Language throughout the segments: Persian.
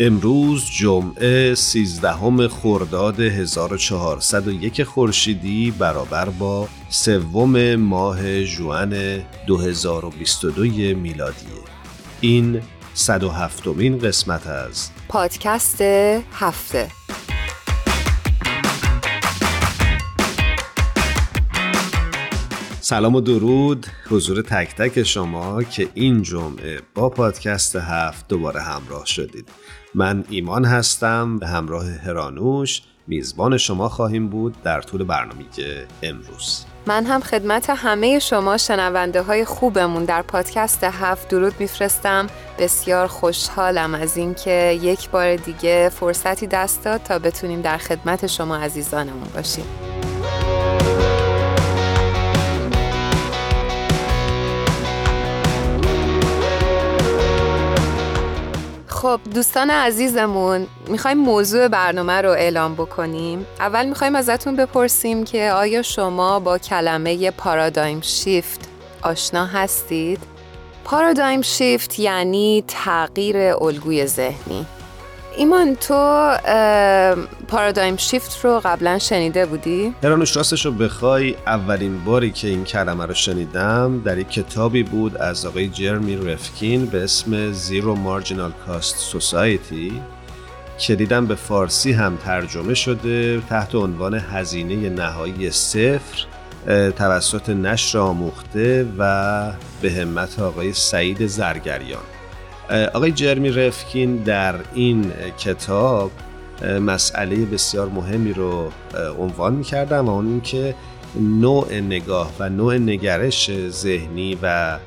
امروز جمعه 13 خرداد 1401 خورشیدی برابر با سوم ماه جوان 2022 میلادی. این 107 مین قسمت از پادکست هفته. سلام و درود. حضور تک تک شما که این جمعه با پادکست هفت دوباره همراه شدید. من ایمان هستم. به همراه هرانوش میزبان شما خواهیم بود در طول برنامه امروز. من هم خدمت همه شما شنونده های خوبمون در پادکست هفت درود میفرستم. بسیار خوشحالم از اینکه یک بار دیگه فرصتی دست داد تا بتونیم در خدمت شما عزیزانمون باشیم. خب دوستان عزیزمون می‌خوایم موضوع برنامه رو اعلام بکنیم اول می‌خوایم ازتون بپرسیم که آیا شما با کلمه پارادایم شیفت آشنا هستید؟ پارادایم شیفت یعنی تغییر الگوی ذهنی ایمان تو پارادایم شیفت رو قبلا شنیده بودی؟ هرانوش راستش رو بخوای اولین باری که این کلمه رو شنیدم در یک کتابی بود از آقای جرمی رفکین به اسم زیرو مارجینال کاست سوسایتی که دیدم به فارسی هم ترجمه شده تحت عنوان هزینه نهایی صفر توسط نشر آموخته و به همت آقای سعید زرگریان آقای جرمی رفکین در این کتاب مسئله بسیار مهمی رو عنوان می‌کردم و اون این که نوع نگاه و نوع نگرش ذهنی و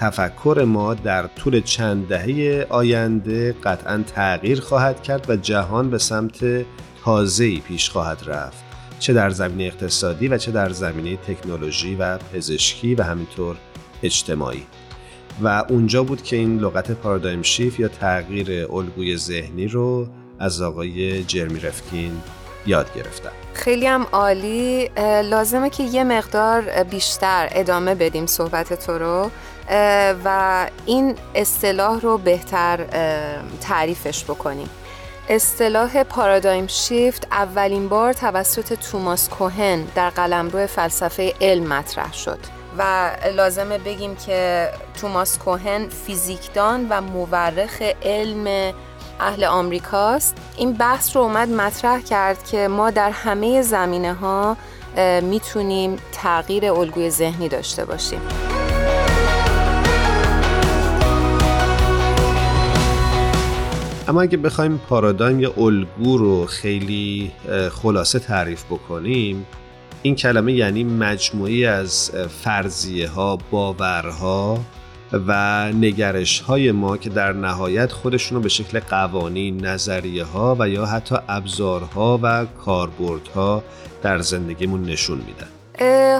تفکر ما در طول چند دهه آینده قطعا تغییر خواهد کرد و جهان به سمت تازه‌ای پیش خواهد رفت. چه در زمینه اقتصادی و چه در زمینه تکنولوژی و پزشکی و همینطور اجتماعی. و اونجا بود که این لغت پارادایم شیف یا تغییر الگوی ذهنی رو از آقای جرمی رفکین یاد گرفتم خیلی هم عالی. لازمه که یه مقدار بیشتر ادامه بدیم صحبت تو رو. و این اصطلاح رو بهتر تعریفش بکنیم. اصطلاح پارادایم شیفت اولین بار توسط توماس کوهن در قلمرو فلسفه علم مطرح شد. و لازمه بگیم که توماس کوهن فیزیکدان و مورخ علم اهل آمریکاست. این بحث رو اومد مطرح کرد که ما در همه زمینه ها می‌تونیم تغییر الگوی ذهنی داشته باشیم. اما اگه بخوایم پارادایم یا الگو رو خیلی خلاصه تعریف بکنیم این کلمه یعنی مجموعی از فرضیه ها باورها و نگرش های ما که در نهایت خودشون رو به شکل قوانین نظریه ها و یا حتی ابزارها و کاربردها در زندگیمون نشون میدن.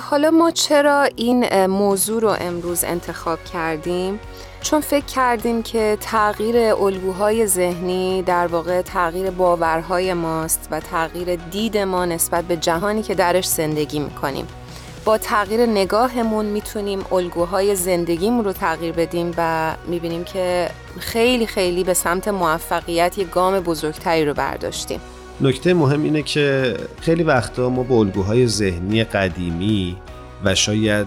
حالا ما چرا این موضوع رو امروز انتخاب کردیم؟ چون فکر کردیم که تغییر الگوهای ذهنی در واقع تغییر باورهای ماست و تغییر دید ما نسبت به جهانی که درش زندگی می‌کنیم با تغییر نگاهمون می‌تونیم الگوهای زندگیمون رو تغییر بدیم و می‌بینیم که خیلی خیلی به سمت موفقیت یه گام بزرگتری رو برداشتیم نکته مهم اینه که خیلی وقتا ما با الگوهای ذهنی قدیمی و شاید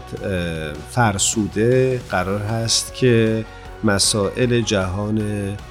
فرسوده قرار هست که مسائل جهان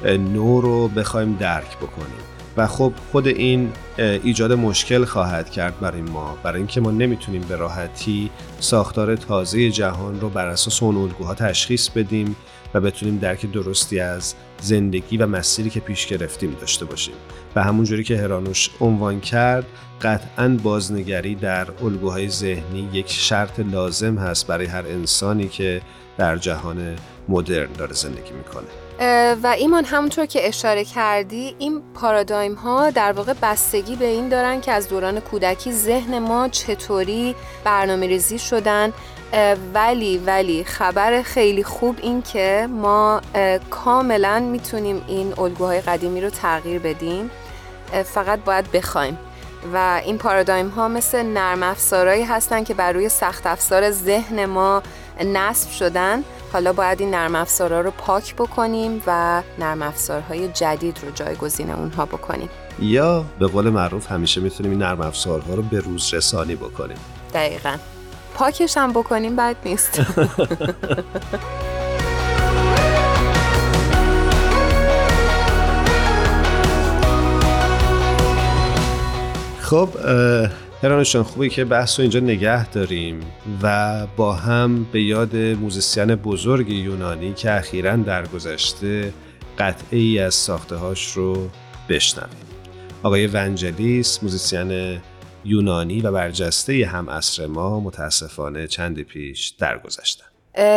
نو رو بخوایم درک بکنیم. و خب خود این ایجاد مشکل خواهد کرد برای ما. برای اینکه ما نمی‌تونیم به راحتی ساختار تازه جهان رو بر اساس اون الگوها تشخیص بدیم. و بتونیم درک درستی از زندگی و مسیری که پیش گرفتیم داشته باشیم. و همونجوری که هرانوش عنوان کرد قطعا بازنگری در الگوهای ذهنی یک شرط لازم هست برای هر انسانی که در جهان مدرن داره زندگی می‌کنه. و ایمان همونطور که اشاره کردی این پارادایم ها در واقع بستگی به این دارن که از دوران کودکی ذهن ما چطوری برنامه ریزی شدن ولی ولی خبر خیلی خوب این که ما کاملا می‌تونیم این الگوهای قدیمی رو تغییر بدیم. فقط باید بخوایم. و این پارادایم ها مثل نرم افزارهایی هستن که بر روی سخت افزار ذهن ما نصب شدن. حالا باید این نرم افزارها رو پاک بکنیم و نرم افزارهای جدید رو جایگزین اونها بکنیم. یا به قول معروف همیشه می‌تونیم این نرم افزارها رو به روز رسانی بکنیم. دقیقا. پاکش هم بکنیم بد نیست. خب هرانشان خوبه که بحث رو اینجا نگه داریم و با هم به یاد موزیسین بزرگ یونانی که اخیرا درگذشته قطعه ای از ساخته هاش رو بشنویم. آقای ونجلیس موزیسین یونانی و برجسته هم عصر ما متاسفانه چندی پیش درگذشتن.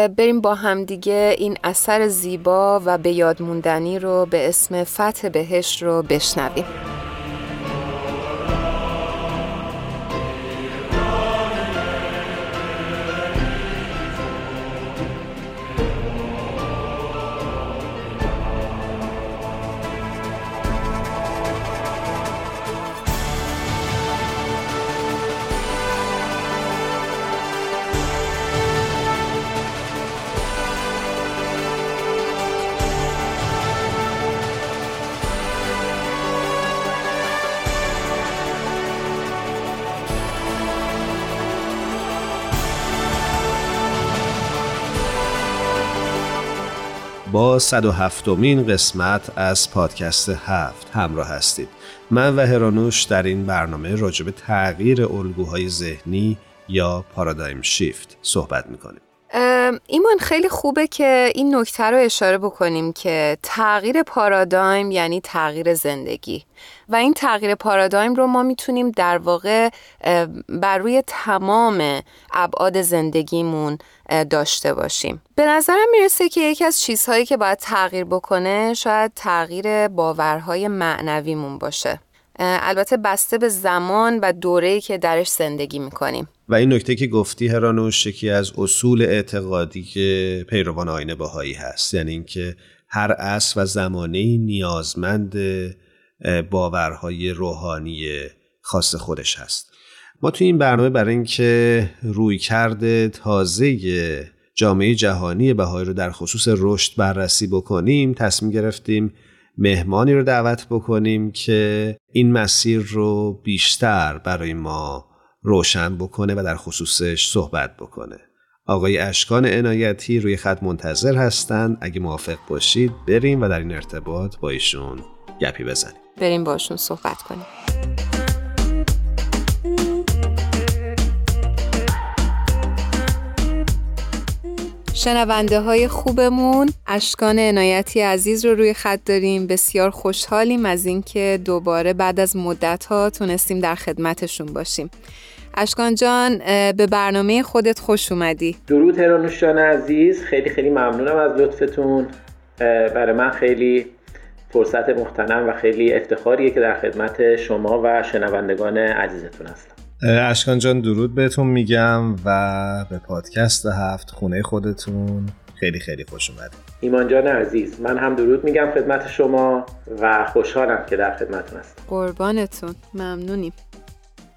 بریم با هم دیگه این اثر زیبا و به یاد موندنی رو به اسم فتح بهشت رو بشنویم. با 107 مین قسمت از پادکست هفت همراه هستید. من و هرانوش در این برنامه راجع به تغییر الگوهای ذهنی یا پارادایم شیفت صحبت می‌کنیم. ایمان خیلی خوبه که این نکته رو اشاره بکنیم که تغییر پارادایم یعنی تغییر زندگی. و این تغییر پارادایم رو ما می‌تونیم در واقع بر روی تمام ابعاد زندگیمون داشته باشیم. به نظرم می‌رسه که یکی از چیزهایی که باید تغییر بکنه شاید تغییر باورهای معنویمون باشه. البته بسته به زمان و دوره‌ای که درش زندگی می‌کنیم. و این نکته که گفتی هرانوش یکی از اصول اعتقادی که پیروان آینه باهایی هست یعنی اینکه هر عصر و زمانه نیازمند باورهای روحانی خاص خودش هست. ما توی این برنامه برای اینکه روی کرده تازه جامعه جهانی بهایی رو در خصوص رشد بررسی بکنیم تصمیم گرفتیم مهمانی رو دعوت بکنیم که این مسیر رو بیشتر برای ما روشن بکنه و در خصوصش صحبت بکنه. آقای اشکان عنایتی روی خط منتظر هستند اگه موافق باشید بریم و در این ارتباط با ایشون گپی بزنیم. بریم باشون صحبت کنیم. شنونده های خوبمون. اشکان عنایتی عزیز رو روی خط داریم. بسیار خوشحالیم از اینکه دوباره بعد از مدت ها تونستیم در خدمتشون باشیم. اشکان جان به برنامه خودت خوش اومدی. درود هرانوش جان عزیز. خیلی خیلی ممنونم از لطفتون. برای من خیلی فرصت مختنم و خیلی افتخاریه که در خدمت شما و شنوندگان عزیزتون هستم. اشکان جان درود بهتون میگم و به پادکست هفت خونه خودتون خیلی خیلی خوش اومد ایمان جان عزیز من هم درود میگم خدمت شما و خوشحالم که در خدمتون هستم. قربانتون ممنونیم.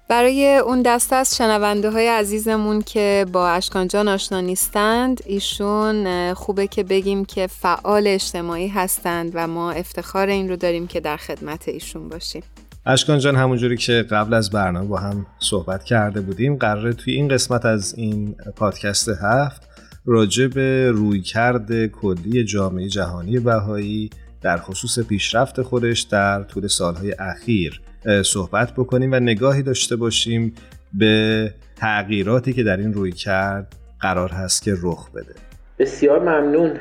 برای اون دست از شنونده های عزیزمون که با اشکان جان آشنا نیستند ایشون خوبه که بگیم که فعال اجتماعی هستند و ما افتخار این رو داریم که در خدمت ایشون باشیم. اشکان جان همونجوری که قبل از برنامه با هم صحبت کرده بودیم قراره توی این قسمت از این پادکست هفت راجع به رویکرد کلی جامعه جهانی بهایی در خصوص پیشرفت خودش در طول سالهای اخیر صحبت بکنیم و نگاهی داشته باشیم به تغییراتی که در این روی کرد قرار هست که رخ بده. بسیار ممنون.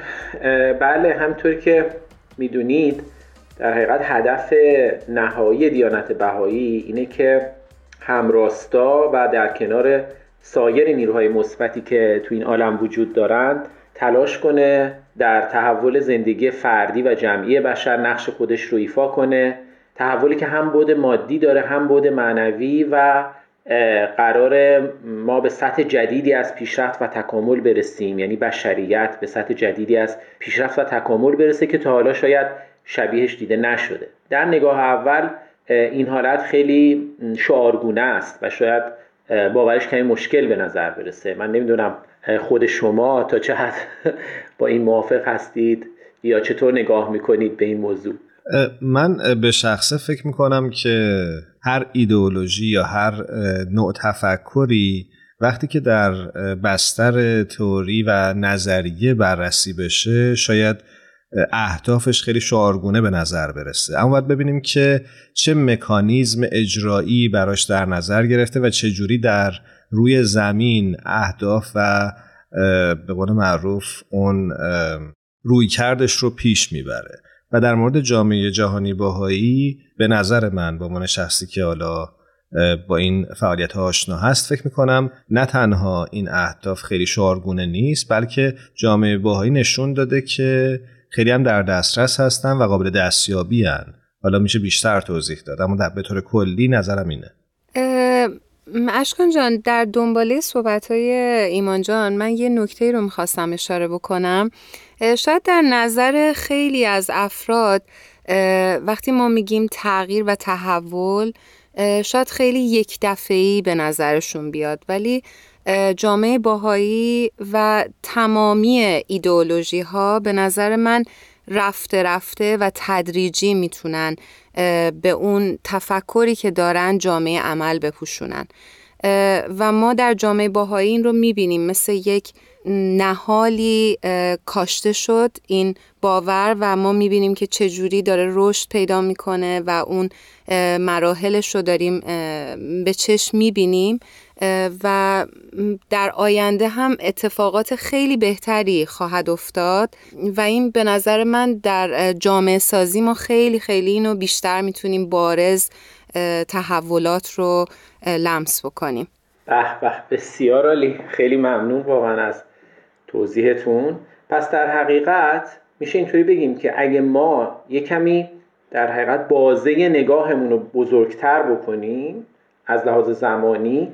بله همطور که می‌دونید در حقیقت هدف نهایی دیانت بهایی اینه که همراستا و در کنار سایر نیروهای مثبتی که تو این عالم وجود دارند تلاش کنه در تحول زندگی فردی و جمعی بشر نقش خودش رو ایفا کنه. تحولی که هم بود مادی داره هم بود معنوی و قرار ما به سطح جدیدی از پیشرفت و تکامل برسیم. یعنی بشریت به سطح جدیدی از پیشرفت و تکامل برسه که تا حالا شاید شبیهش دیده نشده. در نگاه اول این حالت خیلی شعارگونه است و شاید باورش کمی مشکل به نظر برسه. من نمی‌دونم خود شما تا چه حد با این موافق هستید یا چطور نگاه می‌کنید به این موضوع؟ من به شخصه فکر می‌کنم که هر ایدئولوژی یا هر نوع تفکری وقتی که در بستر تئوری و نظریه بررسی بشه شاید اهدافش خیلی شعارگونه به نظر برسه. اما باید ببینیم که چه مکانیزم اجرایی براش در نظر گرفته و چه جوری در روی زمین اهداف و به قول معروف اون روی کردش رو پیش می‌بره. و در مورد جامعه جهانی باهایی به نظر من با من شخصی که حالا با این فعالیت ها آشنا هست فکر می‌کنم نه تنها این اهداف خیلی شعارگونه نیست بلکه جامعه باهایی نشون داده که خیلی هم در دسترس هستن و قابل دستیابی هن. حالا میشه بیشتر توضیح داد اما به طور کلی نظرم اینه اشکان جان در دنباله صحبت های ایمان جان من یه نکته رو می‌خواستم اشاره بکنم شاید در نظر خیلی از افراد وقتی ما میگیم تغییر و تحول شاید خیلی یک دفعی به نظرشون بیاد ولی جامعه باهایی و تمامی ایدئولوژی ها به نظر من رفته رفته و تدریجی می‌تونن به اون تفکری که دارن جامعه عمل بپوشونن. و ما در جامعه باهایی این رو می‌بینیم. مثل یک نهالی کاشته شد این باور و ما می‌بینیم که چجوری داره رشد پیدا می‌کنه و اون مراحلش رو داریم به چشم می‌بینیم. و در آینده هم اتفاقات خیلی بهتری خواهد افتاد و این به نظر من در جامعه سازی ما خیلی خیلی اینو بیشتر می‌تونیم بارز تحولات رو لمس بکنیم. به به بسیار عالی. خیلی ممنون واقعا از توضیحتون. پس در حقیقت میشه اینطوری بگیم که اگه ما یه کمی در حقیقت بازه نگاهمون رو بزرگتر بکنیم از لحاظ زمانی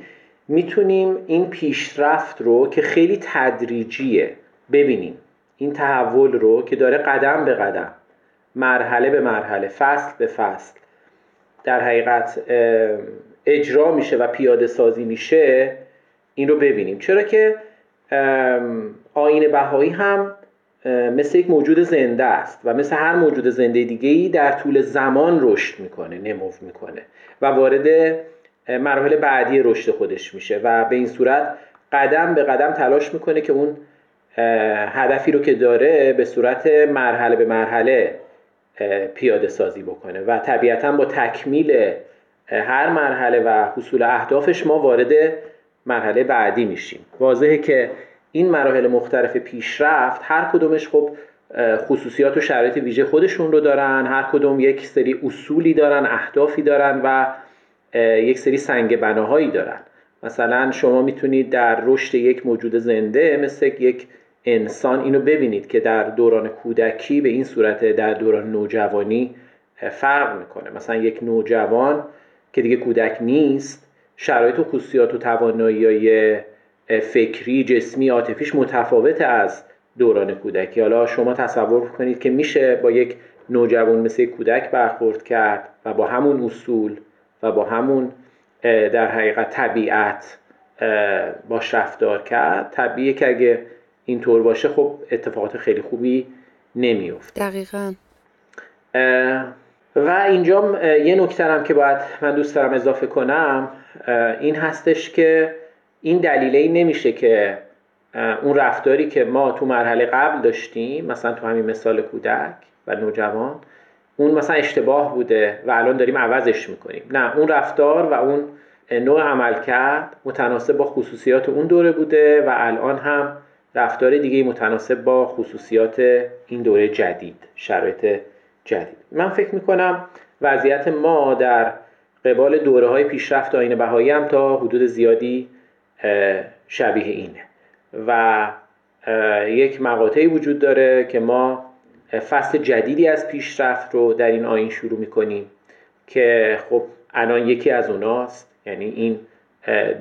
می‌تونیم این پیشرفت رو که خیلی تدریجیه ببینیم. این تحول رو که داره قدم به قدم مرحله به مرحله فصل به فصل در حقیقت اجرا میشه و پیاده سازی میشه این رو ببینیم. چرا که آین بهایی هم مثل یک موجود زنده است و مثل هر موجود زنده دیگه ای در طول زمان رشد می‌کنه نمو می‌کنه و وارد مراحل بعدی رشد خودش میشه و به این صورت قدم به قدم تلاش می‌کنه که اون هدفی رو که داره به صورت مرحله به مرحله پیاده سازی بکنه و طبیعتا با تکمیل هر مرحله و حصول اهدافش ما وارد مرحله بعدی میشیم. واضحه که این مراحل مختلف پیشرفت هر کدومش خب خصوصیات و شرایط ویژه خودشون رو دارن هر کدوم یک سری اصولی دارن اهدافی دارن و یک سری سنگ بناهایی دارن. مثلا شما می‌تونید در رشد یک موجود زنده مثل یک انسان اینو ببینید که در دوران کودکی به این صورت در دوران نوجوانی فرق می‌کنه. مثلا یک نوجوان که دیگه کودک نیست شرایط و خصوصیات و توانایی فکری جسمی عاطفیش متفاوت از دوران کودکی. حالا شما تصور کنید که میشه با یک نوجوان مثل کودک برخورد کرد و با همون اصول و با همون در حقیقت طبیعت باش رفتار کرد. طبیعه که اگه اینطور باشه خب اتفاقات خیلی خوبی نمیفت دقیقا. و اینجا یه نکته هم که باید من دوست دارم اضافه کنم این هستش که این دلیله نمیشه که اون رفتاری که ما تو مرحله قبل داشتیم مثلا تو همین مثال کودک و نوجوان اون مثلا اشتباه بوده و الان داریم عوضش می‌کنیم. نه اون رفتار و اون نوع عمل کرد متناسب با خصوصیات اون دوره بوده و الان هم رفتار دیگه متناسب با خصوصیات این دوره جدید شرایط جدید. من فکر می‌کنم وضعیت ما در قبال دوره های پیشرفت آین بهایی هم تا حدود زیادی شبیه اینه. و یک مقاطعی وجود داره که ما فصل جدیدی از پیشرفت رو در این آین شروع می‌کنیم که خب الان یکی از اوناست. یعنی این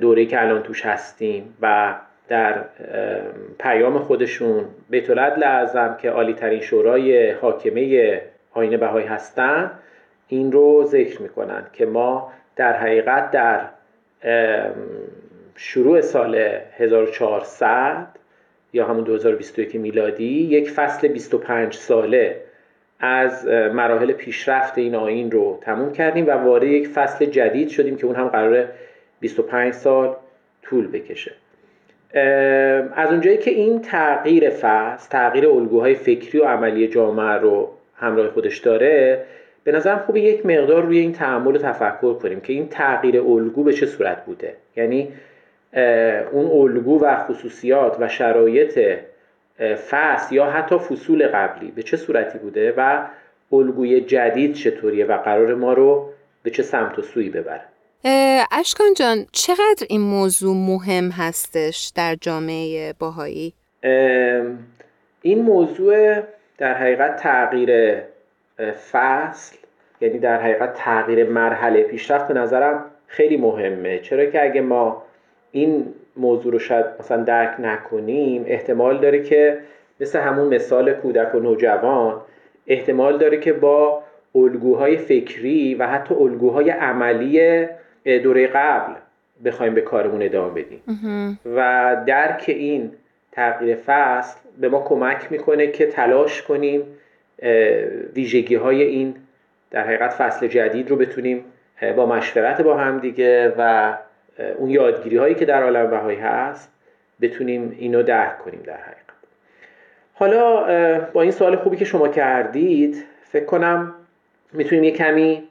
دوره که الان توش هستیم و در پیام خودشون بیت لعظم که عالی ترین شورای حاکمه آین بهایی هستند این رو ذکر می‌کنن که ما در حقیقت در شروع سال 1400 یا همون 2021 میلادی یک فصل 25 ساله از مراحل پیشرفت این آین رو تموم کردیم و وارد یک فصل جدید شدیم که اون هم قرار 25 سال طول بکشه. از اونجایی که این تغییر فصل تغییر الگوهای فکری و عملی جامعه رو همراه خودش داره به نظرم خوبه یک مقدار روی این تعمل و تفکر کنیم که این تغییر الگو به چه صورت بوده. یعنی اون الگو و خصوصیات و شرایط فصل یا حتی فصول قبلی به چه صورتی بوده و الگوی جدید چطوریه و قرار ما رو به چه سمت و سوی ببره اشکان جان چقدر این موضوع مهم هستش در جامعه باهایی؟ این موضوع در حقیقت تغییر فصل یعنی در حقیقت تغییر مرحله پیشرفت به نظرم خیلی مهمه چرا که اگه ما این موضوع رو شاید مثلا درک نکنیم احتمال داره که مثل همون مثال کودک و نوجوان احتمال داره که با الگوهای فکری و حتی الگوهای عملی دوره قبل بخوایم به کارمون ادامه بدیم. و درک این تغییر فصل به ما کمک می‌کنه که تلاش کنیم ویژگی های این در حقیقت فصل جدید رو بتونیم با مشورت با هم دیگه و اون یادگیری هایی که در عالم بهایی هست بتونیم اینو درک کنیم در حقیقت. حالا با این سوال خوبی که شما کردید فکر کنم می‌تونیم یه کمی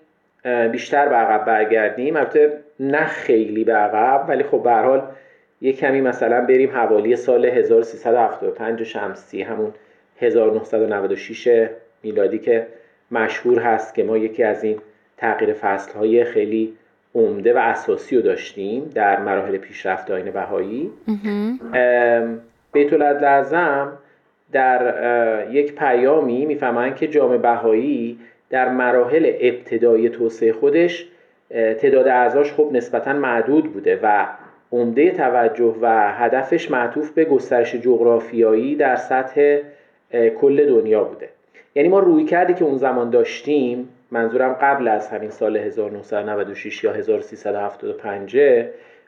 بیشتر به عقب برگردیم. البته نه خیلی به عقب ولی خب به حال یه کمی مثلا بریم حوالی سال 1375 شمسی همون 1996 میلادی که مشهور هست که ما یکی از این تغییر فصلهای خیلی عمده و اساسی رو داشتیم در مراحل پیشرفت آین بهایی. بیت لازم در یک پیامی می‌فهمن که جامعه بهایی در مراحل ابتدایی توسعه خودش تعداد اعضاش خب نسبتا معدود بوده و عمده توجه و هدفش معطوف به گسترش جغرافیایی در سطح کل دنیا بوده. یعنی ما روی کردی که اون زمان داشتیم منظورم قبل از همین سال 1996 یا 1375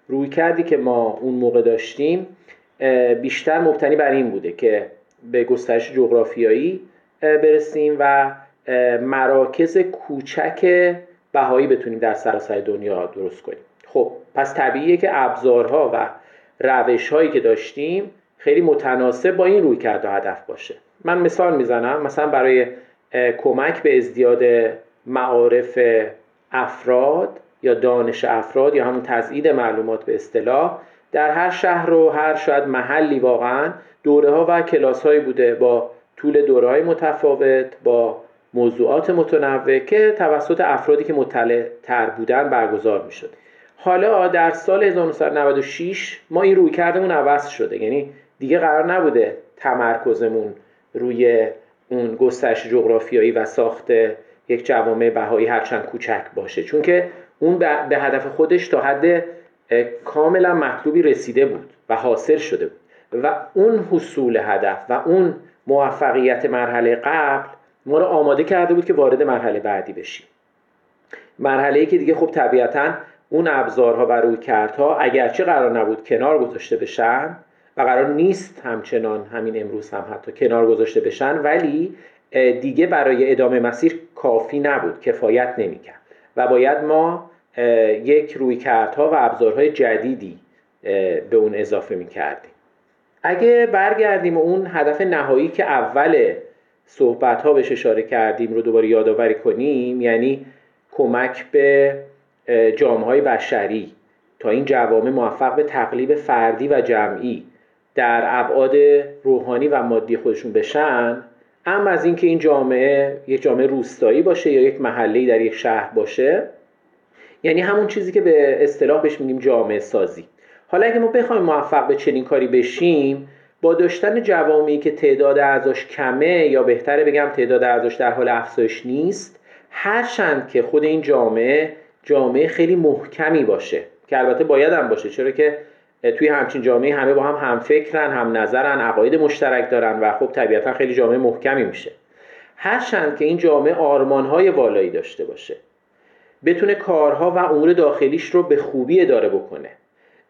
روی کردی که ما اون موقع داشتیم بیشتر مبتنی بر این بوده که به گسترش جغرافیایی برسیم و مراکز کوچک بهایی بتونیم در سراسر دنیا درست کنیم. خب پس طبیعیه که ابزارها و روش هایی که داشتیم خیلی متناسب با این روی کرد و هدف باشه. من مثال می‌زنم مثلا برای کمک به ازدیاد معارف افراد یا دانش افراد یا همون تزیید معلومات به اصطلاح در هر شهر و هر شاید محلی واقعا دوره ها و کلاس هایی بوده با طول دوره های متفاوت با موضوعات متنوع که توسط افرادی که مطلع تر بودن برگزار می شد حالا در سال 1996 ما این روی کردمون عوض شده. یعنی دیگه قرار نبوده تمرکزمون روی اون گسترش جغرافیایی و ساخت یک جوامع بهایی هرچند کوچک باشه. چون که اون به هدف خودش تا حد کاملا مطلوبی رسیده بود و حاصل شده بود. و اون حصول هدف و اون موفقیت مرحله قبل ما رو آماده کرده بود که وارد مرحله بعدی بشیم. مرحله ای که دیگه خب طبیعتا اون ابزارها و رویکردها اگرچه قرار نبود کنار گذاشته بشن و قرار نیست همچنان همین امروز هم حتی کنار گذاشته بشن ولی دیگه برای ادامه مسیر کافی نبود کفایت نمی‌کرد. و باید ما یک رویکردها و ابزارهای جدیدی به اون اضافه می‌کردیم. اگه برگردیم اون هدف نهایی که اول صحبت ها بهش اشاره کردیم رو دوباره یادآوری کنیم یعنی کمک به جامعه بشری تا این جوامع موفق به تقلیب فردی و جمعی در ابعاد روحانی و مادی خودشون بشن اما از اینکه این جامعه یک جامعه روستایی باشه یا یک محله در یک شهر باشه یعنی همون چیزی که به اصطلاح بهش میگیم جامعه سازی. حالا اگه ما بخوایم موفق به چنین کاری بشیم با داشتن جوامعی که تعداد اعضاش کمه یا بهتره بگم تعداد اعضاش در حال افزایش نیست هرچند که خود این جامعه جامعه خیلی محکمی باشه که البته باید هم باشه چرا که توی همچین جامعه همه با هم هم فکرن هم نظرن عقاید مشترک دارن و خب طبیعتا خیلی جامعه محکمی میشه. هرچند که این جامعه آرمانهای والایی داشته باشه بتونه کارها و امور داخلیش رو به خوبی اداره بکنه.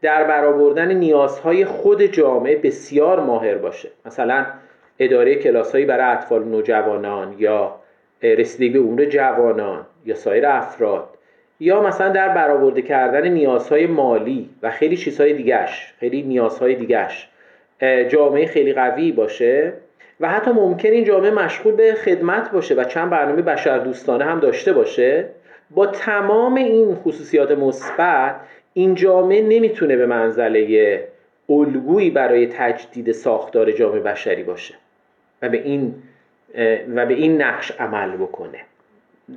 در برآوردن نیازهای خود جامعه بسیار ماهر باشه. مثلا اداره کلاسهایی برای اطفال نوجوانان یا رسیدگی به امور جوانان یا سایر افراد. یا مثلا در برآورده کردن نیازهای مالی و خیلی چیزهای دیگش خیلی نیازهای دیگش جامعه خیلی قوی باشه و حتی ممکن این جامعه مشغول به خدمت باشه و چند برنامه بشر دوستانه هم داشته باشه با تمام این خصوصیات مثبت این جامعه نمی‌تونه به منزله الگویی برای تجدید ساختار جامعه بشری باشه و به این و به این نقش عمل بکنه.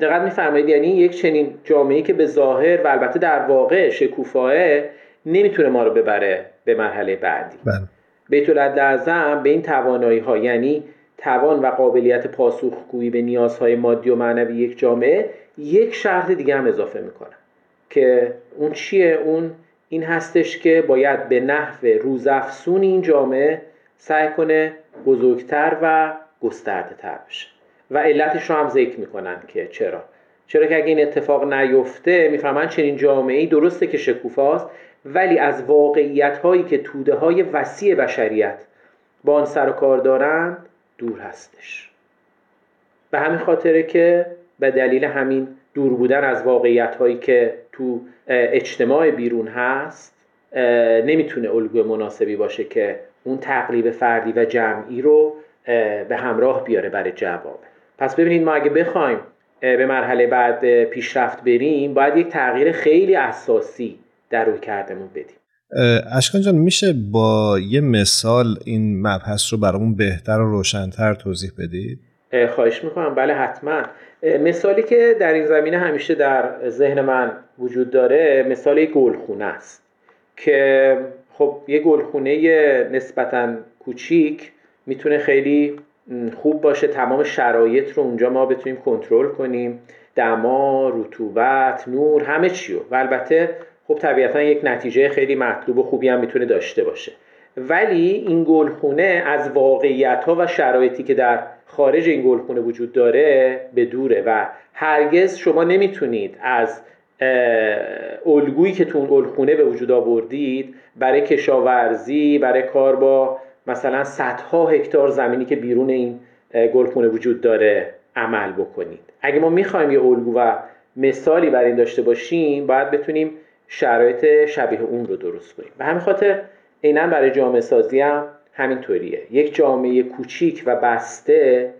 دقت میفرمایید یعنی یک چنین جامعه که به ظاهر و البته در واقع شکوفاه نمی‌تونه ما رو ببره به مرحله بعدی. بله. بیت اعظم به این توانایی ها یعنی توان و قابلیت پاسخگویی به نیازهای مادی و معنوی یک جامعه یک شرط دیگه هم اضافه می‌کنه که اون چیه؟ اون این هستش که باید به نحو روزافسون این جامعه سعی کنه بزرگتر و گسترده تر بشه. و علتش رو هم ذکر می‌کنن که چرا. چرا که اگه این اتفاق نیفته می‌فهمن چنین جامعه ای درسته که شکوفاست ولی از واقعیت هایی که توده های وسیع بشریت با آن سر و کار دارند دور هستش. به همین خاطره که به دلیل همین دور بودن از واقعیت هایی که تو اجتماع بیرون هست نمی‌تونه الگوی مناسبی باشه که اون تقلیب فردی و جمعی رو به همراه بیاره برای جواب. پس ببینید ما اگه بخوایم به مرحله بعد پیشرفت بریم باید یک تغییر خیلی اساسی در روی کردمون بدیم اشکان جان میشه با یه مثال این مبحث رو برامون بهتر و روشنتر توضیح بدید؟ خواهش می‌کنم. بله حتما. مثالی که در این زمینه همیشه در ذهن من وجود داره مثال گلخونه است که خب یه گلخونه نسبتا کوچیک می‌تونه خیلی خوب باشه. تمام شرایط رو اونجا ما بتونیم کنترل کنیم. دما، رطوبت، نور همه چیو و البته خب طبیعتا یک نتیجه خیلی مطلوب و خوبی هم می‌تونه داشته باشه. ولی این گلخونه از واقعیت ها و شرایطی که در خارج این گلخونه وجود داره به دوره. و هرگز شما نمی‌تونید از الگویی که تو اون گلخونه به وجود آوردید برای کشاورزی برای کار با مثلا صدها هکتار زمینی که بیرون این گلخونه وجود داره عمل بکنید. اگه ما می‌خوایم یه الگو و مثالی بر این داشته باشیم باید بتونیم شرایط شبیه اون رو درست کنیم. به همین خاطر عینا برای جامعه سازی هم همینطوریه. یک جامعه کوچیک و بسته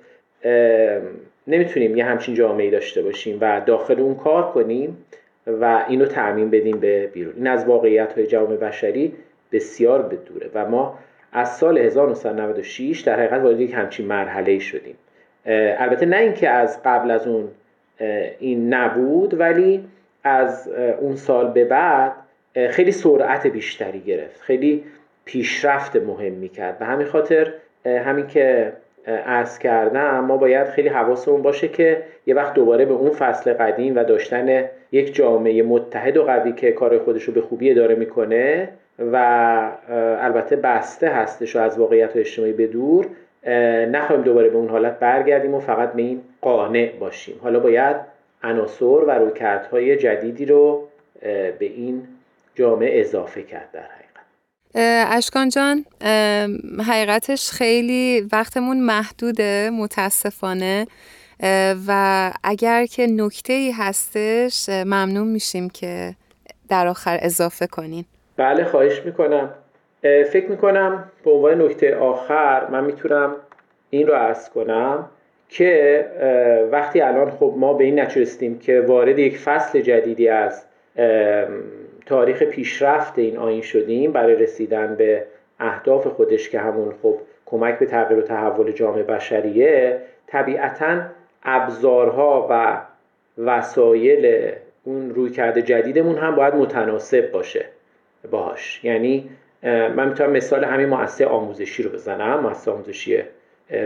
نمی‌تونیم یه همچین جامعه داشته باشیم و داخل اون کار کنیم و اینو تعمین بدیم به بیرون. این از واقعیت های جامعه بشری بسیار بدوره و ما از سال 1996 در حقیقت وارد یک همچین مرحله شدیم. البته نه اینکه از قبل از اون این نبود ولی از اون سال به بعد خیلی سرعت بیشتری گرفت. خیلی پیشرفت مهمی کرد به همین خاطر همین که عرض کردم ما باید خیلی حواسمون باشه که یه وقت دوباره به اون فصل قدیم و داشتن یک جامعه متحد و قوی که کار خودش رو به خوبی اداره می‌کنه و البته بسته هستش و از واقعیت و اجتماعی به دور نخواهیم دوباره به اون حالت برگردیم و فقط به این قانع باشیم. حالا باید عناصر و رویکردهای جدیدی رو به این جامعه اضافه کرد در حقیقت. اشکان جان حقیقتش خیلی وقتمون محدوده متاسفانه. و اگر که نکته ای هستش ممنون میشیم که در آخر اضافه کنین. بله خواهش می‌کنم. فکر می‌کنم به عنوان نکته آخر من می‌تونم این رو عرض کنم که وقتی الان خب ما به این نچرستیم که وارد یک فصل جدیدی از تاریخ پیشرفت این آین شدیم برای رسیدن به اهداف خودش که همون خب کمک به تغییر و تحول جامعه بشریه طبیعتا ابزارها و وسایل اون روی کرده جدیدمون هم باید متناسب باشه. باش. یعنی من می‌تونم مثال همین مؤسسه آموزشی رو بزنم مؤسسه آموزشی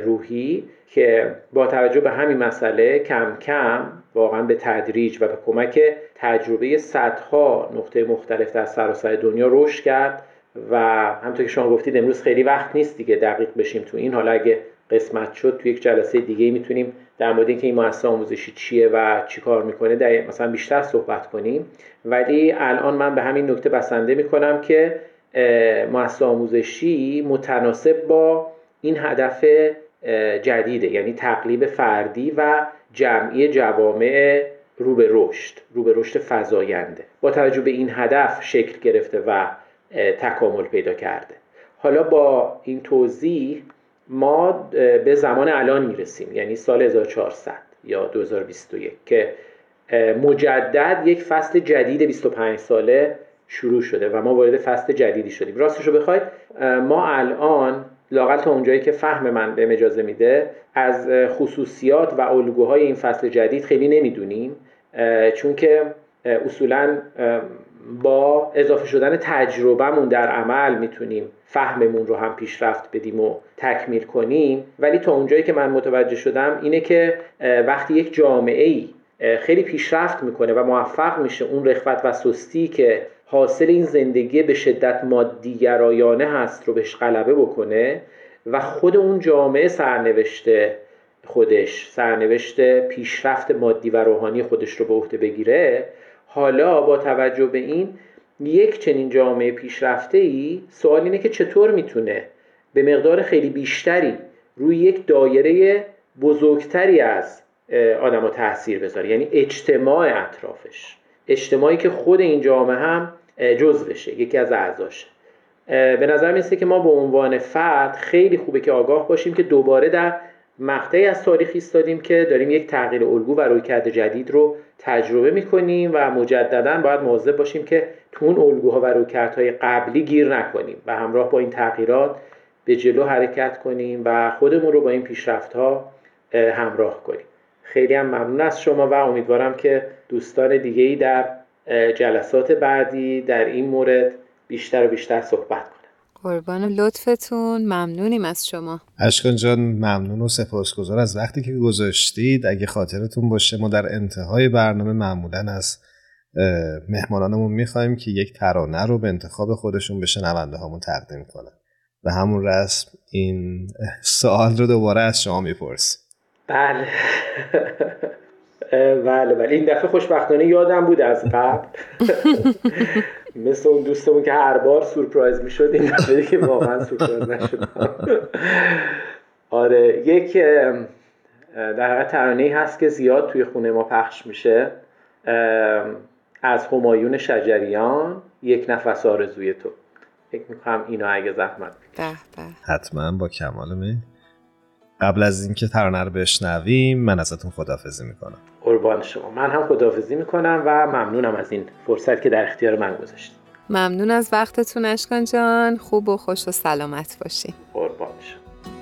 روحی که با توجه به همین مسئله کم کم واقعا به تدریج و به کمک تجربه صدها نقطه مختلف در سراسر دنیا رشد کرد و همطور که شما گفتید امروز خیلی وقت نیست دیگه دقیق بشیم تو این. حالا اگه قسمت شد تو یک جلسه دیگه می‌تونیم در مورد اینکه این مؤسسه آموزشی چیه و چی کار می‌کنه در مثلا بیشتر صحبت کنیم. ولی الان من به همین نکته بسنده می‌کنم که مؤسسه آموزشی متناسب با این هدف جدیده یعنی تقلیب فردی و جمعی جوامع رو به رشد رو به رشد فزاینده. با توجه به این هدف شکل گرفته و تکامل پیدا کرده. حالا با این توضیح ما به زمان الان می‌رسیم یعنی سال 1400 یا 2021 که مجدد یک فصل جدید 25 ساله شروع شده و ما وارد فصل جدیدی شدیم. راستش رو بخواید ما الان لاقل تا اونجایی که فهم من به اجازه میده از خصوصیات و الگوهای این فصل جدید خیلی نمی‌دونیم چون که اصولا با اضافه شدن تجربهمون در عمل می‌تونیم فهممون رو هم پیشرفت بدیم و تکمیل کنیم. ولی تا اونجایی که من متوجه شدم اینه که وقتی یک جامعه ای خیلی پیشرفت می‌کنه و موفق میشه اون رخوت و سستی که حاصل این زندگی به شدت مادیگرایانه هست رو بهش غلبه بکنه و خود اون جامعه سرنوشته خودش سرنوشت پیشرفت مادی و روحانی خودش رو به عهده بگیره حالا با توجه به این یک چنین جامعه پیشرفته ای سوال اینه که چطور می‌تونه به مقدار خیلی بیشتری روی یک دایره بزرگتری از آدم تاثیر بذاره یعنی اجتماع اطرافش. اجتماعی که خود این جامعه هم بشه یکی از اعضاشه. به نظر میسته که ما به عنوان فرد خیلی خوبه که آگاه باشیم که دوباره در مقطعی از تاریخ ایستادیم که داریم یک تغییر الگو و رویکرد جدید رو تجربه می‌کنیم و مجددا باید مواظب باشیم که تو اون الگوها و رویکردهای قبلی گیر نکنیم و همراه با این تغییرات به جلو حرکت کنیم و خودمون رو با این پیشرفت ها همراه کنیم. خیلی هم ممنون از شما و امیدوارم که دوستان دیگه ای در جلسات بعدی در این مورد بیشتر و بیشتر صحبت کنیم قربان لطفتون. ممنونیم از شما. اشکان جان ممنون و سپاسگزار از وقتی که گذاشتید. اگه خاطرتون باشه ما در انتهای برنامه معمولا از مهمانانمون می‌خوایم که یک ترانه رو به انتخاب خودشون به شنونده هامون تقدیم کنن. و همون رسم این سوال رو دوباره از شما می‌پرسیم. بله. بله بله. این دفعه خوشبختانه یادم بود از قبل. مثل اون دوستمون که هر بار سورپرایز می‌شد این دفعه که واقعا سورپرایز نشد آره یک در حقیقت ترانه هست که زیاد توی خونه ما پخش میشه. از همایون شجریان یک نفس آرزوی تو. فکر می‌کنم اینو اگه زحمت حتما با کمال می. قبل از اینکه ترانه رو بشنویم من ازتون خدافزی می‌کنم. قربان شما. من هم خدافزی می‌کنم و ممنونم از این فرصت که در اختیار من گذاشتید. ممنون از وقتتون اشکان جان. خوب و خوش و سلامت باشین. قربان شما.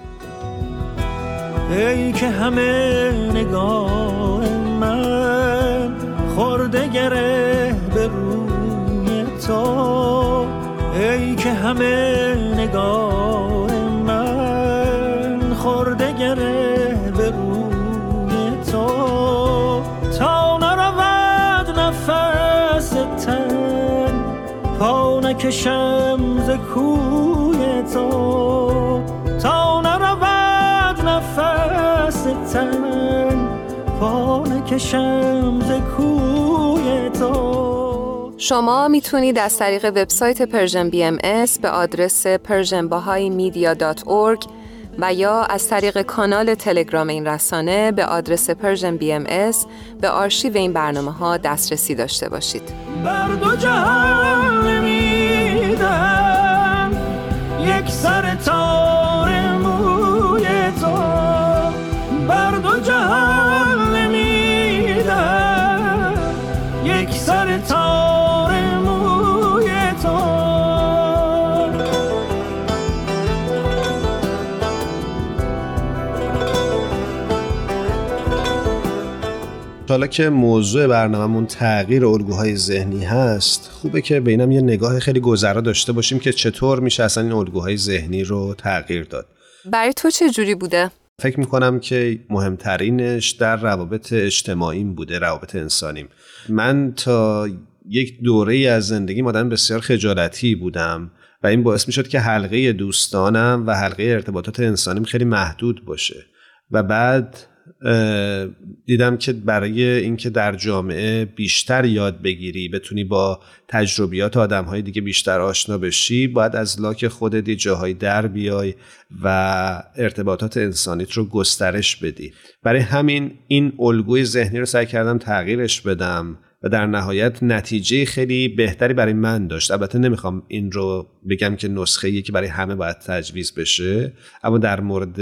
ای که همه نگاه من خورده گره به روی تو. ای که همه نگاه من خورده گره نکشم ز کوی تو تا نرود نفس تن پا نکشم ز کوی تو شما می‌تونید از طریق وبسایت Persian BMS به آدرس persianbahaimedia.org و یا از طریق کانال تلگرام این رسانه به آدرس Persian BMS به آرشیو این برنامه ها دسترسی داشته باشید. بر دو جهان یک سر تار حالا که موضوع برنامهمون تغییر الگوهای ذهنی هست خوبه که به اینم یه نگاه خیلی گذرا داشته باشیم که چطور میشه اصلا این الگوهای ذهنی رو تغییر داد. برای تو چه جوری بوده؟ فکر می‌کنم که مهمترینش در روابط اجتماعیم بوده روابط انسانیم. من تا یک دوره از زندگی آدم بسیار خجالتی بودم و این باعث می‌شد که حلقه دوستانم و حلقه ارتباطات انسانیم خیلی محدود باشه. و بعد دیدم که برای اینکه در جامعه بیشتر یاد بگیری بتونی با تجربیات آدم های دیگه بیشتر آشنا بشی باید از لاک خودت جاهای در بیای و ارتباطات انسانیت رو گسترش بدی. برای همین این الگوی ذهنی رو سعی کردم تغییرش بدم. در نهایت نتیجه خیلی بهتری برای من داشت. البته نمی‌خوام این رو بگم که نسخه که برای همه باید تجویز بشه اما در مورد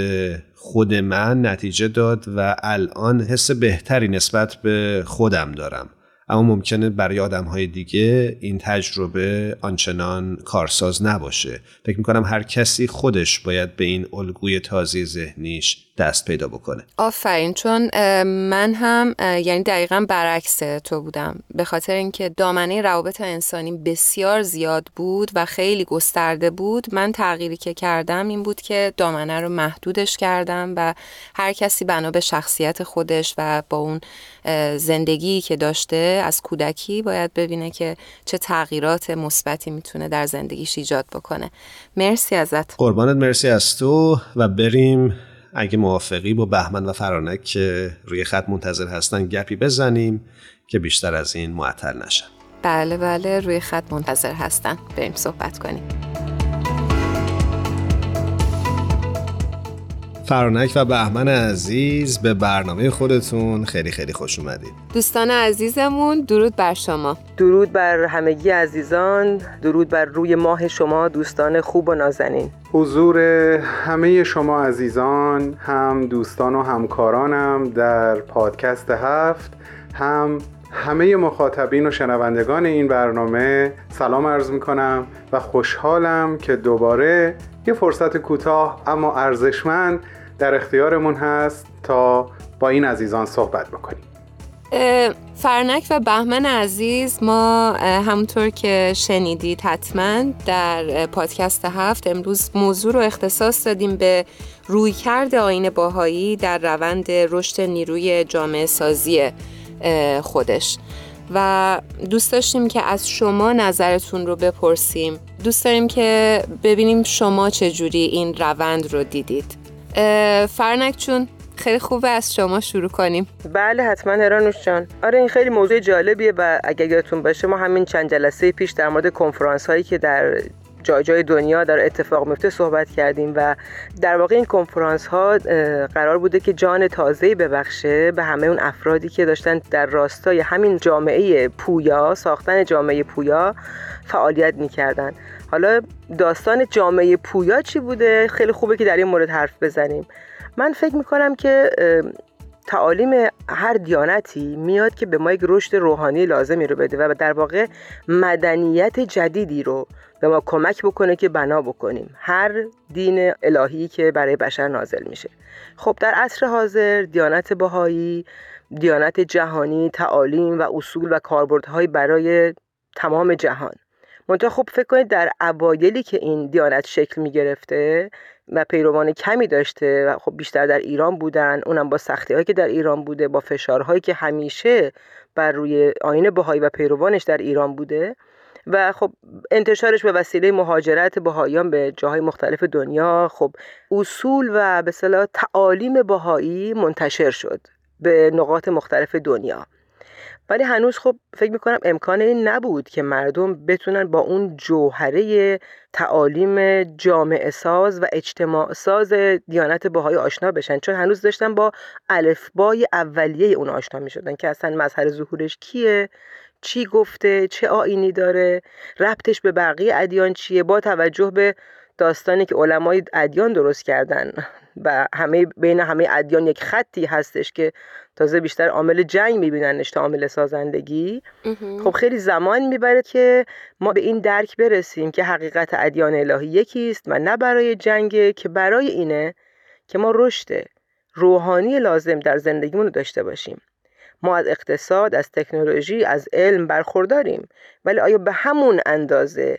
خود من نتیجه داد و الان حس بهتری نسبت به خودم دارم. اما ممکنه برای آدم های دیگه این تجربه آنچنان کارساز نباشه. فکر می‌کنم هر کسی خودش باید به این الگوی تازه ذهنیش دست پیدا بکنه. آفرین چون من هم یعنی دقیقا برعکس تو بودم. به خاطر اینکه دامنه روابط انسانی بسیار زیاد بود و خیلی گسترده بود من تغییری که کردم این بود که دامنه رو محدودش کردم و هر کسی بنا به شخصیت خودش و با اون زندگی که داشته از کودکی باید ببینه که چه تغییرات مثبتی می‌تونه در زندگیش ایجاد بکنه. مرسی ازت. قربانت مرسی از تو و بریم اگه موافقی با بهمن و فرانک که روی خط منتظر هستن گپی بزنیم که بیشتر از این معطل نشن. بله بله روی خط منتظر هستن. بریم صحبت کنیم. فرانک و بهمن عزیز به برنامه خودتون خیلی خیلی خوش اومدید. دوستان عزیزمون درود بر شما. درود بر همگی عزیزان درود بر روی ماه شما دوستان خوب و نازنین. حضور همه شما عزیزان هم دوستان و همکارانم در پادکست هفت هم همه مخاطبین و شنوندگان این برنامه. سلام عرض می کنم و خوشحالم که دوباره یه فرصت کوتاه اما ارزشمند در اختیارمون هست تا با این عزیزان صحبت بکنیم. فرنک و بهمن عزیز ما همونطور که شنیدید حتما در پادکست هفت امروز موضوع رو اختصاص دادیم به رویکرد آین باهایی در روند رشد نیروی جامعه سازی خودش. و دوست داشتیم که از شما نظرتون رو بپرسیم. دوست داریم که ببینیم شما چجوری این روند رو دیدید. فرنک چون خیلی خوبه از شما شروع کنیم. بله حتما هرانوش جان. آره این خیلی موضوع جالبیه و اگر یادتون باشه ما همین چند جلسه پیش در مورد کنفرانس هایی که در جای جای دنیا در اتفاق میفته صحبت کردیم و در واقع این کنفرانس ها قرار بوده که جان تازه‌ای ببخشه به همه اون افرادی که داشتن در راستای همین جامعه پویا ساختن جامعه پویا فعالیت می‌کردن. حالا داستان جامعه پویا چی بوده؟ خیلی خوبه که در این مورد حرف بزنیم. من فکر می‌کنم که تعالیم هر دیانتی میاد که به ما یک رشد روحانی لازمی رو بده و در واقع مدنیت جدیدی رو به ما کمک بکنه که بنا بکنیم. هر دین الهی که برای بشر نازل میشه. خب در عصر حاضر دیانت بهایی دیانت جهانی تعالیم و اصول و کاربردهای برای تمام جهان. منتها خب فکر کنید در اوایلی که این دیانت شکل می گرفته و پیروان کمی داشته و خب بیشتر در ایران بودن اونم با سختی هایی که در ایران بوده با فشارهایی که همیشه بر روی آین بهایی و پیروانش در ایران بوده و خب انتشارش به وسیله مهاجرت بهاییان به جاهای مختلف دنیا. خب اصول و به صلاح تعالیم بهایی منتشر شد به نقاط مختلف دنیا. ولی هنوز خب فکر می‌کنم امکان این نبود که مردم بتونن با اون جوهره تعالیم جامعه ساز و اجتماع ساز دیانت باهای آشنا بشن. چون هنوز داشتن با الفبای اولیه اون آشنا می‌شدن که اصلا مظهر ظهورش کیه؟ چی گفته چه آینی داره ربطش به بقیه ادیان چیه؟ با توجه به داستانی که علمای ادیان درست کردن و همه بین همه ادیان یک خطی هستش که تازه بیشتر عامل جنگ میبیننش تا عامل سازندگی. خب خیلی زمان می‌بره که ما به این درک برسیم که حقیقت ادیان الهی یکی است و نه برای جنگ که برای اینه که ما رشد روحانی لازم در زندگیمون رو داشته باشیم. ما از اقتصاد از تکنولوژی از علم برخورداریم. ولی آیا به همون اندازه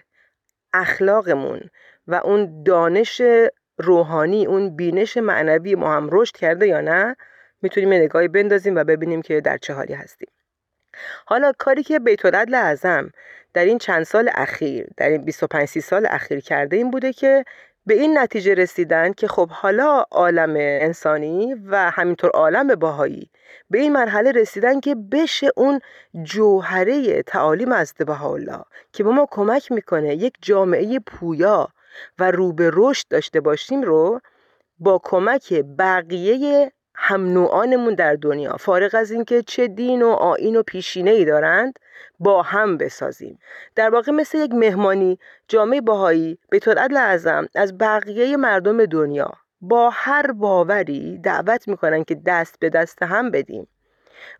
اخلاقمون و اون دانش روحانی اون بینش معنوی ما هم رشد کرده یا نه؟ می‌تونیم یه نگاهی بندازیم و ببینیم که در چه حالی هستیم. حالا کاری که بیت العدل اعظم در این چند سال اخیر در این 25 30 سال اخیر کرده این بوده که به این نتیجه رسیدن که خب حالا عالم انسانی و همینطور عالم باهایی به این مرحله رسیدن که بشه اون جوهره تعالیم از بهاءالله که به ما کمک می‌کنه یک جامعه پویا و رو به رشد داشته باشیم رو با کمک بقیه هم نوعانمون در دنیا. فارغ از اینکه چه دین و آین و پیشینه ای دارند با هم بسازیم. در واقع مثل یک مهمانی جامعه باهایی به طور عدل اعظم از بقیه مردم دنیا با هر باوری دعوت می‌کنن که دست به دست هم بدیم.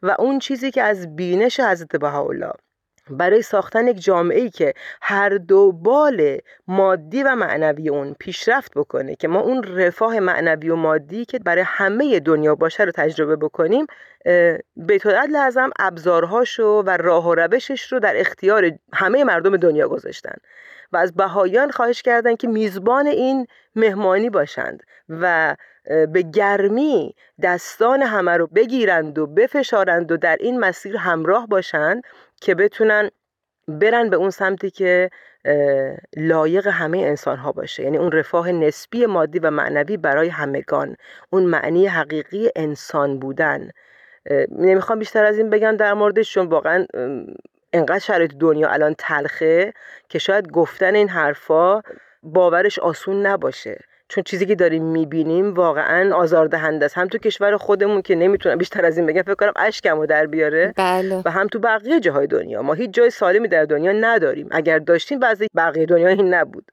و اون چیزی که از بینش حضرت بهاءالله برای ساختن یک جامعه ای که هر دو بال مادی و معنوی اون پیشرفت بکنه که ما اون رفاه معنوی و مادی که برای همه دنیا باشه رو تجربه بکنیم بیت العدل اعظم ابزارهاشو و راه و روشش رو در اختیار همه مردم دنیا گذاشتن و از بهایان خواهش کردن که میزبان این مهمانی باشند و به گرمی دستان همه رو بگیرند و بفشارند و در این مسیر همراه باشند. که بتونن برن به اون سمتی که لایق همه انسان ها باشه. یعنی اون رفاه نسبی مادی و معنوی برای همگان اون معنی حقیقی انسان بودن. نمی‌خوام بیشتر از این بگم در موردش چون واقعا انقدر شرایط دنیا الان تلخه که شاید گفتن این حرفا باورش آسون نباشه. چون چیزی که داریم می‌بینیم واقعا آزاردهنده است. هم تو کشور خودمون که نمی‌تونم بیشتر از این بگم فکر کنم اشکمو در بیاره. بله. و هم تو بقیه جاهای دنیا. ما هیچ جای سالمی در دنیا نداریم. اگر داشتیم بعضی بقیه دنیا این نبود.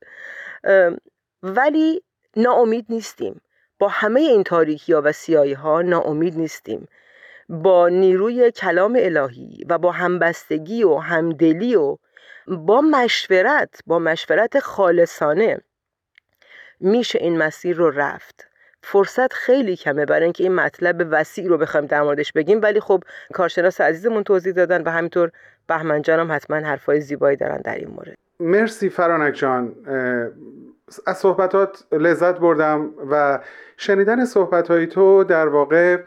ولی ناامید نیستیم. با همه این تاریکی ها و سیایی ها ناامید نیستیم. با نیروی کلام الهی و با همبستگی و همدلی و با مشورت با مشورت خالصانه. میشه این مسیر رو رفت. فرصت خیلی کمه برای اینکه این مطلب وسیع رو بخوایم در موردش بگیم ولی خب کارشناس عزیزمون توضیح دادن و همینطور بهمن جانم حتما حرفای زیبایی دارن در این مورد. مرسی فرانک جان. از صحبتات لذت بردم و شنیدن صحبت تو در واقع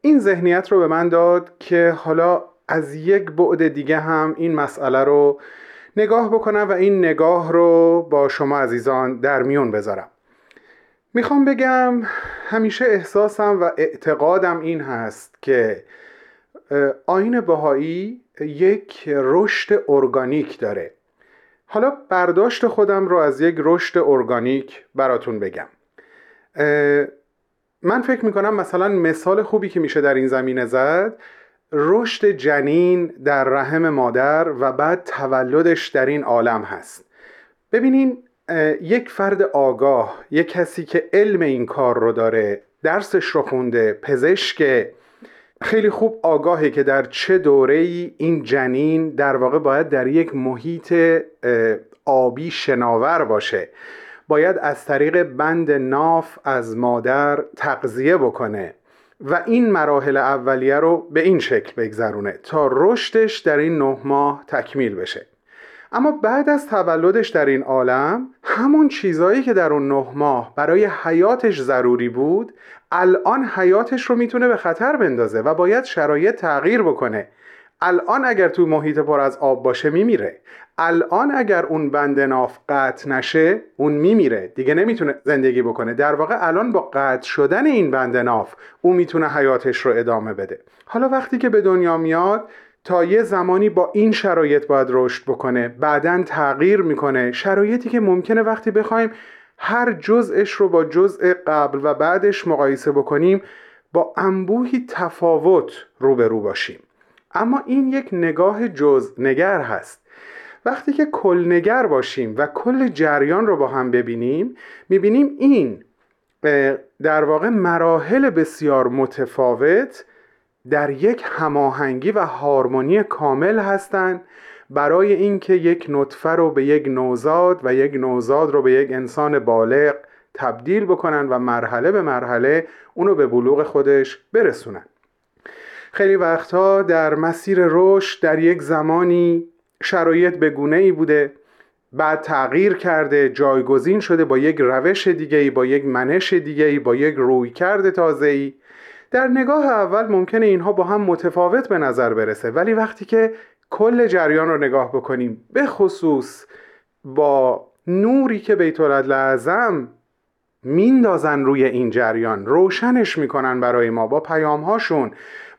این ذهنیت رو به من داد که حالا از یک بعد دیگه هم این مسئله رو نگاه بکنم و این نگاه رو با شما عزیزان در میون بذارم. می‌خوام بگم همیشه احساسم و اعتقادم این هست که آین بهایی یک رشد ارگانیک داره. حالا برداشت خودم رو از یک رشد ارگانیک براتون بگم. من فکر می‌کنم مثلا مثال خوبی که میشه در این زمینه زد رشد جنین در رحم مادر و بعد تولدش در این عالم هست. ببینین یک فرد آگاه یک کسی که علم این کار رو داره درسش رو خونده پزشک خیلی خوب آگاهه که در چه دوره ای این جنین در واقع باید در یک محیط آبی شناور باشه. باید از طریق بند ناف از مادر تغذیه بکنه. و این مراحل اولیه رو به این شکل بگذرونه تا رشدش در این نه ماه تکمیل بشه. اما بعد از تولدش در این عالم همون چیزایی که در اون نه ماه برای حیاتش ضروری بود الان حیاتش رو می‌تونه به خطر بندازه و باید شرایط تغییر بکنه. الان اگر تو محیط پر از آب باشه میمیره. الان اگر اون بند ناف قطع نشه اون میمیره. دیگه نمی‌تونه زندگی بکنه. در واقع الان با قطع شدن این بند ناف اون می‌تونه حیاتش رو ادامه بده. حالا وقتی که به دنیا میاد تا یه زمانی با این شرایط باید رشد بکنه بعدا تغییر می‌کنه. شرایطی که ممکنه وقتی بخوایم هر جزءش رو با جزء قبل و بعدش مقایسه بکنیم با انبوهی تفاوت روبرو باشیم. اما این یک نگاه جز نگر هست. وقتی که کلنگر باشیم و کل جریان رو با هم ببینیم می‌بینیم این در واقع مراحل بسیار متفاوت در یک هماهنگی و هارمونی کامل هستند برای اینکه یک نطفه رو به یک نوزاد و یک نوزاد رو به یک انسان بالغ تبدیل بکنن و مرحله به مرحله اونو به بلوغ خودش برسونن. خیلی وقتها در مسیر رشد در یک زمانی شرایط به گونه ای بوده بعد تغییر کرده جایگزین شده با یک روش دیگه ای با یک منش دیگه ای با یک رویکرد تازه ای در نگاه اول ممکنه اینها با هم متفاوت به نظر برسه ولی وقتی که کل جریان رو نگاه بکنیم به خصوص با نوری که بیت اعظم میندازن روی این جریان روشنش می‌کنن برای ما با پیامهاشون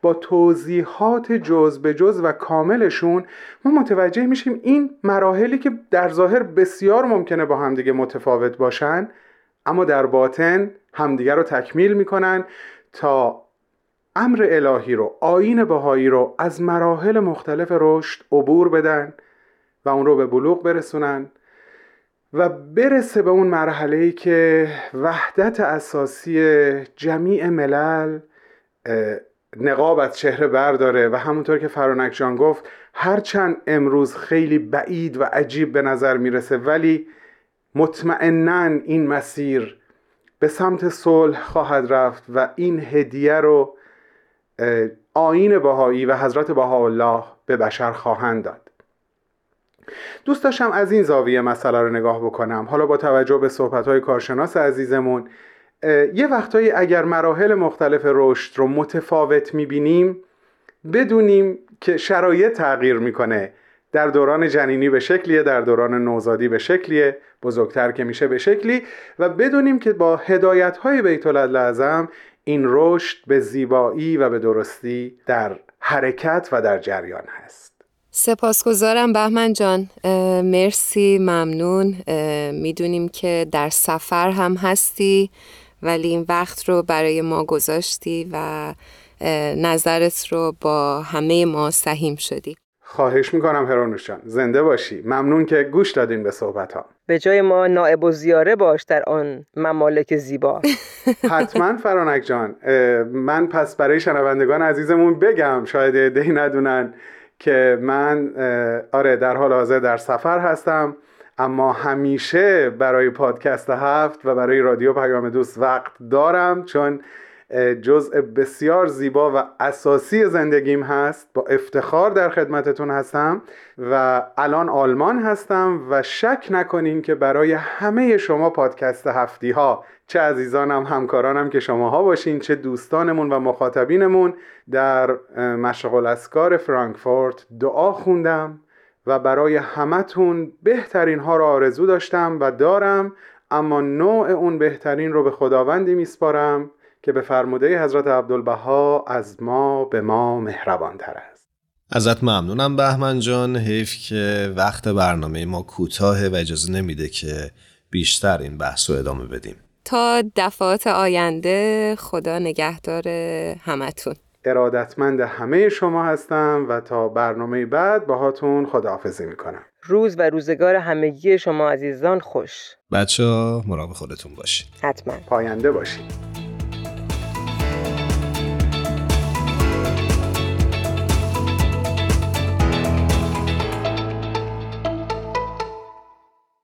با توضیحات جز به جز و کاملشون ما متوجه میشیم این مراحلی که در ظاهر بسیار ممکنه با همدیگه متفاوت باشن اما در باطن همدیگه رو تکمیل می‌کنن تا امر الهی رو آین بهایی رو از مراحل مختلف رشد عبور بدن و اون رو به بلوغ برسونن و برسه به اون مرحله ای که وحدت اساسی جمیع ملل نقاب از چهره برداره و همونطور که فرانک جان گفت هرچند امروز خیلی بعید و عجیب به نظر می‌رسه ولی مطمئنا این مسیر به سمت صلح خواهد رفت و این هدیه رو آین بهایی و حضرت بهاءالله به بشر خواهند داد. دوست داشتم از این زاویه مسئله رو نگاه بکنم. حالا با توجه به صحبت کارشناس عزیزمون یه وقتایی اگر مراحل مختلف رشد رو متفاوت می‌بینیم بدونیم که شرایط تغییر می‌کنه. در دوران جنینی به شکلیه در دوران نوزادی به شکلیه بزرگتر که میشه به شکلی و بدونیم که با هدایت های بیت لازم این رشد به زیبایی و به درستی در حرکت و در جریان هست. سپاسگزارم بهمن جان. مرسی ممنون. می‌دونیم که در سفر هم هستی. ولی این وقت رو برای ما گذاشتی و نظرت رو با همه ما سهیم شدی. خواهش می‌کنم هرانوش جان. زنده باشی. ممنون که گوش دادین به صحبت ها به جای ما نائب و زیاره باش در آن ممالک زیبا. حتما فرانک جان. من پس برای شنوندگان عزیزمون بگم شاید دی ندونن که من آره در حال حاضر در سفر هستم. اما همیشه برای پادکست هفت و برای رادیو پیام دوست وقت دارم چون جزء بسیار زیبا و اساسی زندگیم هست. با افتخار در خدمتتون هستم و الان آلمان هستم و شک نکنین که برای همه شما پادکست هفتی ها چه عزیزانم همکارانم که شماها باشین چه دوستانمون و مخاطبینمون در مشغل الاسکار فرانکفورت دعا خوندم. و برای همتون بهترین ها را آرزو داشتم و دارم اما نوع اون بهترین رو به خداوندی میسپارم که به فرموده حضرت عبدالبها از ما به ما مهربان تر است. ازت ممنونم بهمن جان. حیف که وقت برنامه ما کوتاه و اجازه نمیده که بیشتر این بحث رو ادامه بدیم. تا دفعات آینده خدا نگهدار همتون. ارادتمند همه شما هستم و تا برنامه بعد باهاتون خداحافظی می‌کنم. روز و روزگار همگی شما عزیزان خوش. بچه مراقب خودتون باشید. حتما. پاینده باشید.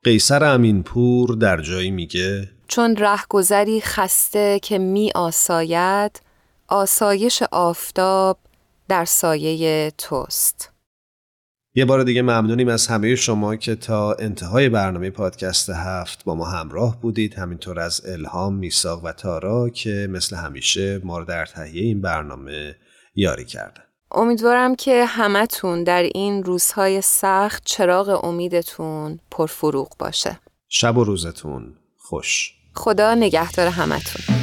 قیصر امینپور در جایی میگه چون رهگذری خسته که می آساید آسایش آفتاب در سایه توست. یه بار دیگه ممنونیم از همه شما که تا انتهای برنامه پادکست هفت با ما همراه بودید. همینطور از الهام، میساق و تارا که مثل همیشه ما رو در تهیه این برنامه یاری کردن. امیدوارم که همتون در این روزهای سخت چراغ امیدتون پرفروغ باشه. شب و روزتون خوش. خدا نگهدار همتون.